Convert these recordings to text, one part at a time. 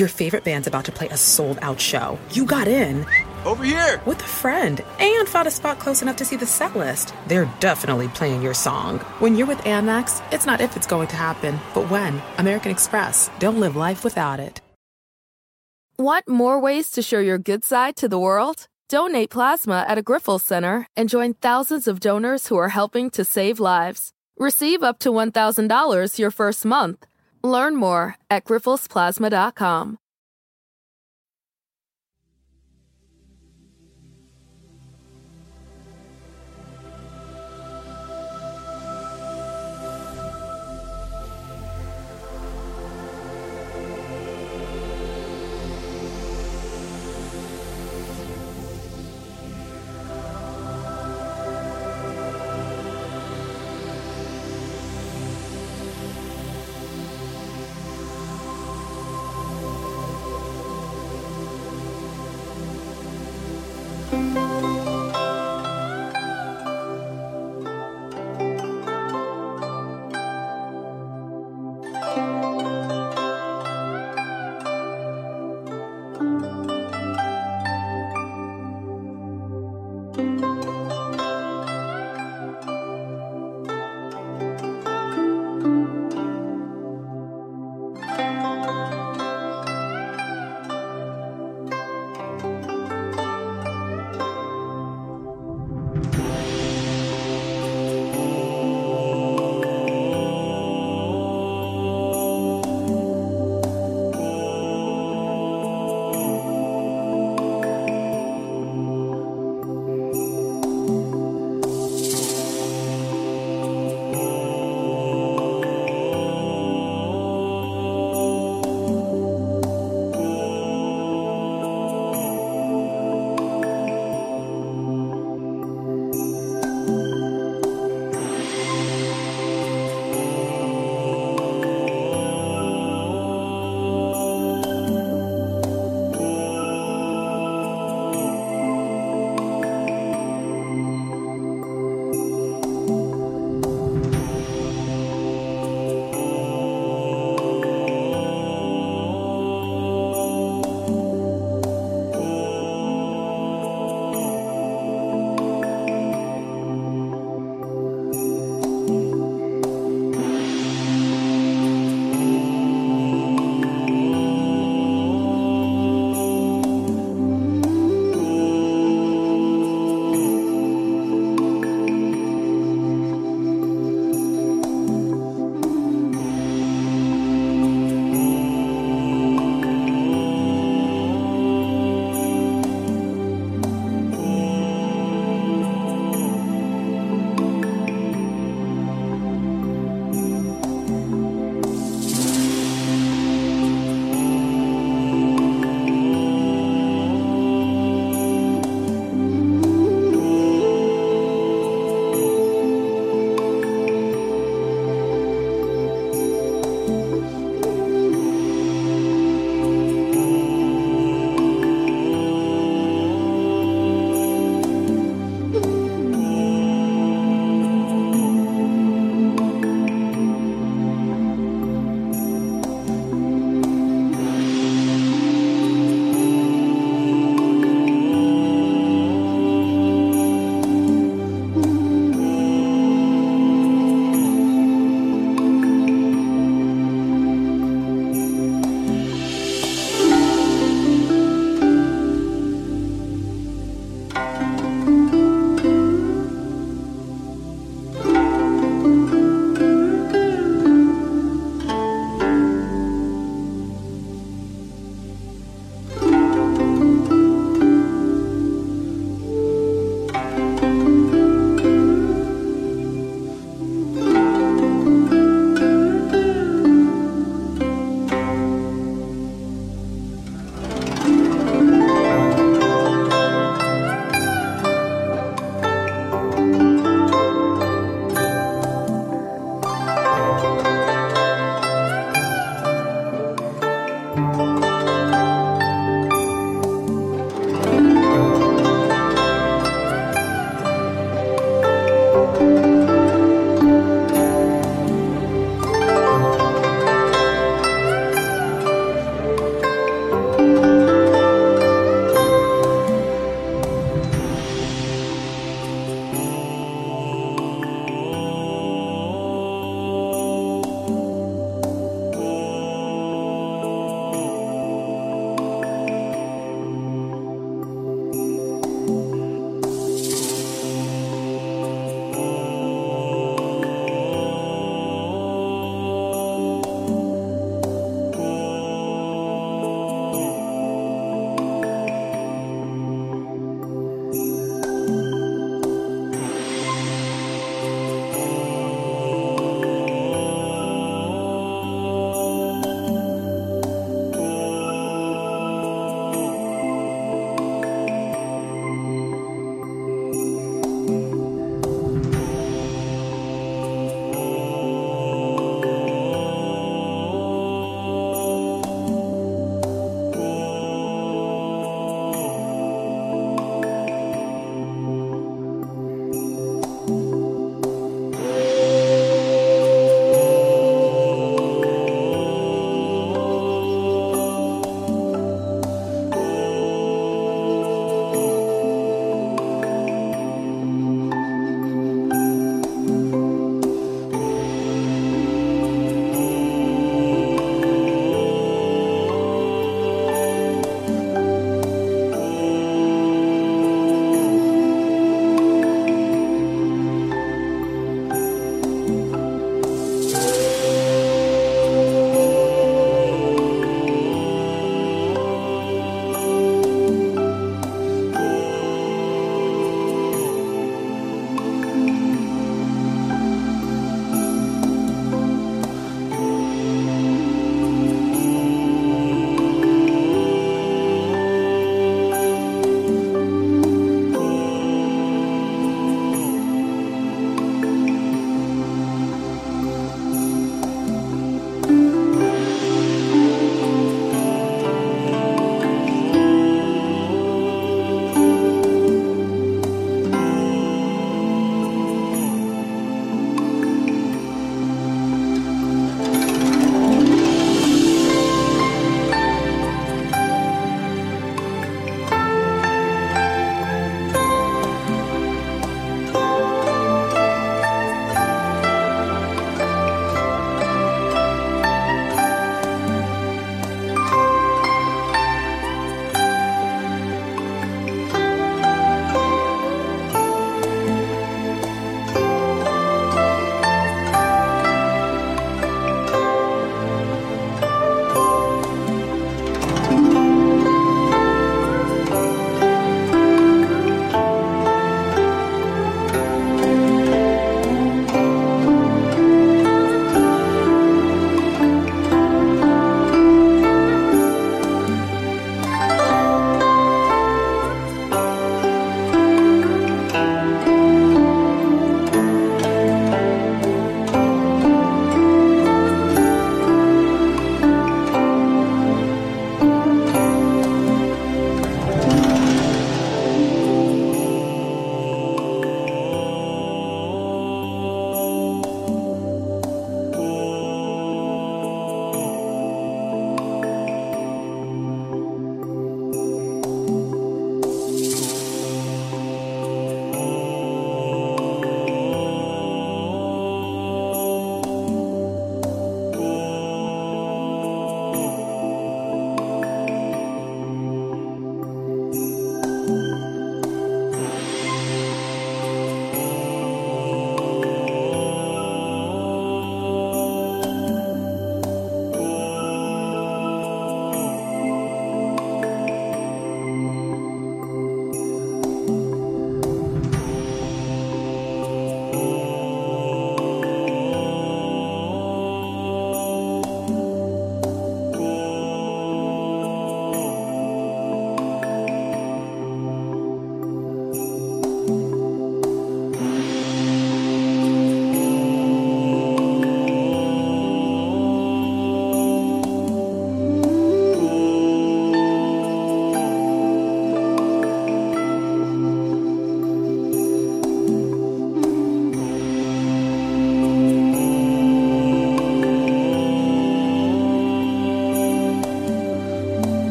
Your favorite band's about to play a sold out show. You got in. Over here! With a friend and found a spot close enough to see the set list. They're definitely playing your song. When you're with Amex, it's not if it's going to happen, but when. American Express. Don't live life without it. Want more ways to show your good side to the world? Donate plasma at a Grifols Center and join thousands of donors who are helping to save lives. Receive up to $1,000 your first month. Learn more at grifolsplasma.com.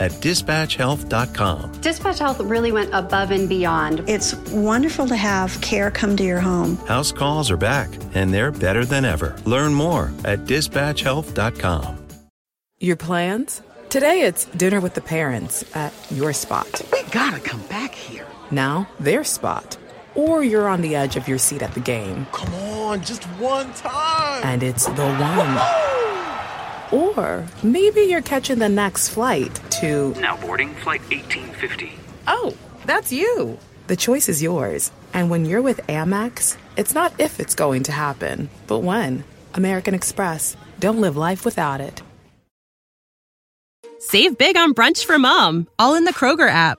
at dispatchhealth.com. Dispatch Health really went above and beyond. It's wonderful to have care come to your home. House calls are back, and they're better than ever. Learn more at dispatchhealth.com. Your plans? Today it's dinner with the parents at your spot. We gotta come back here. Now, their spot. Or you're on the edge of your seat at the game. Come on, just one time. And it's the one. Or maybe you're catching the next flight to. Now boarding flight 1850. Oh, that's you. The choice is yours. And when you're with Amex, it's not if it's going to happen, but when. American Express. Don't live life without it. Save big on brunch for mom, all in the Kroger app.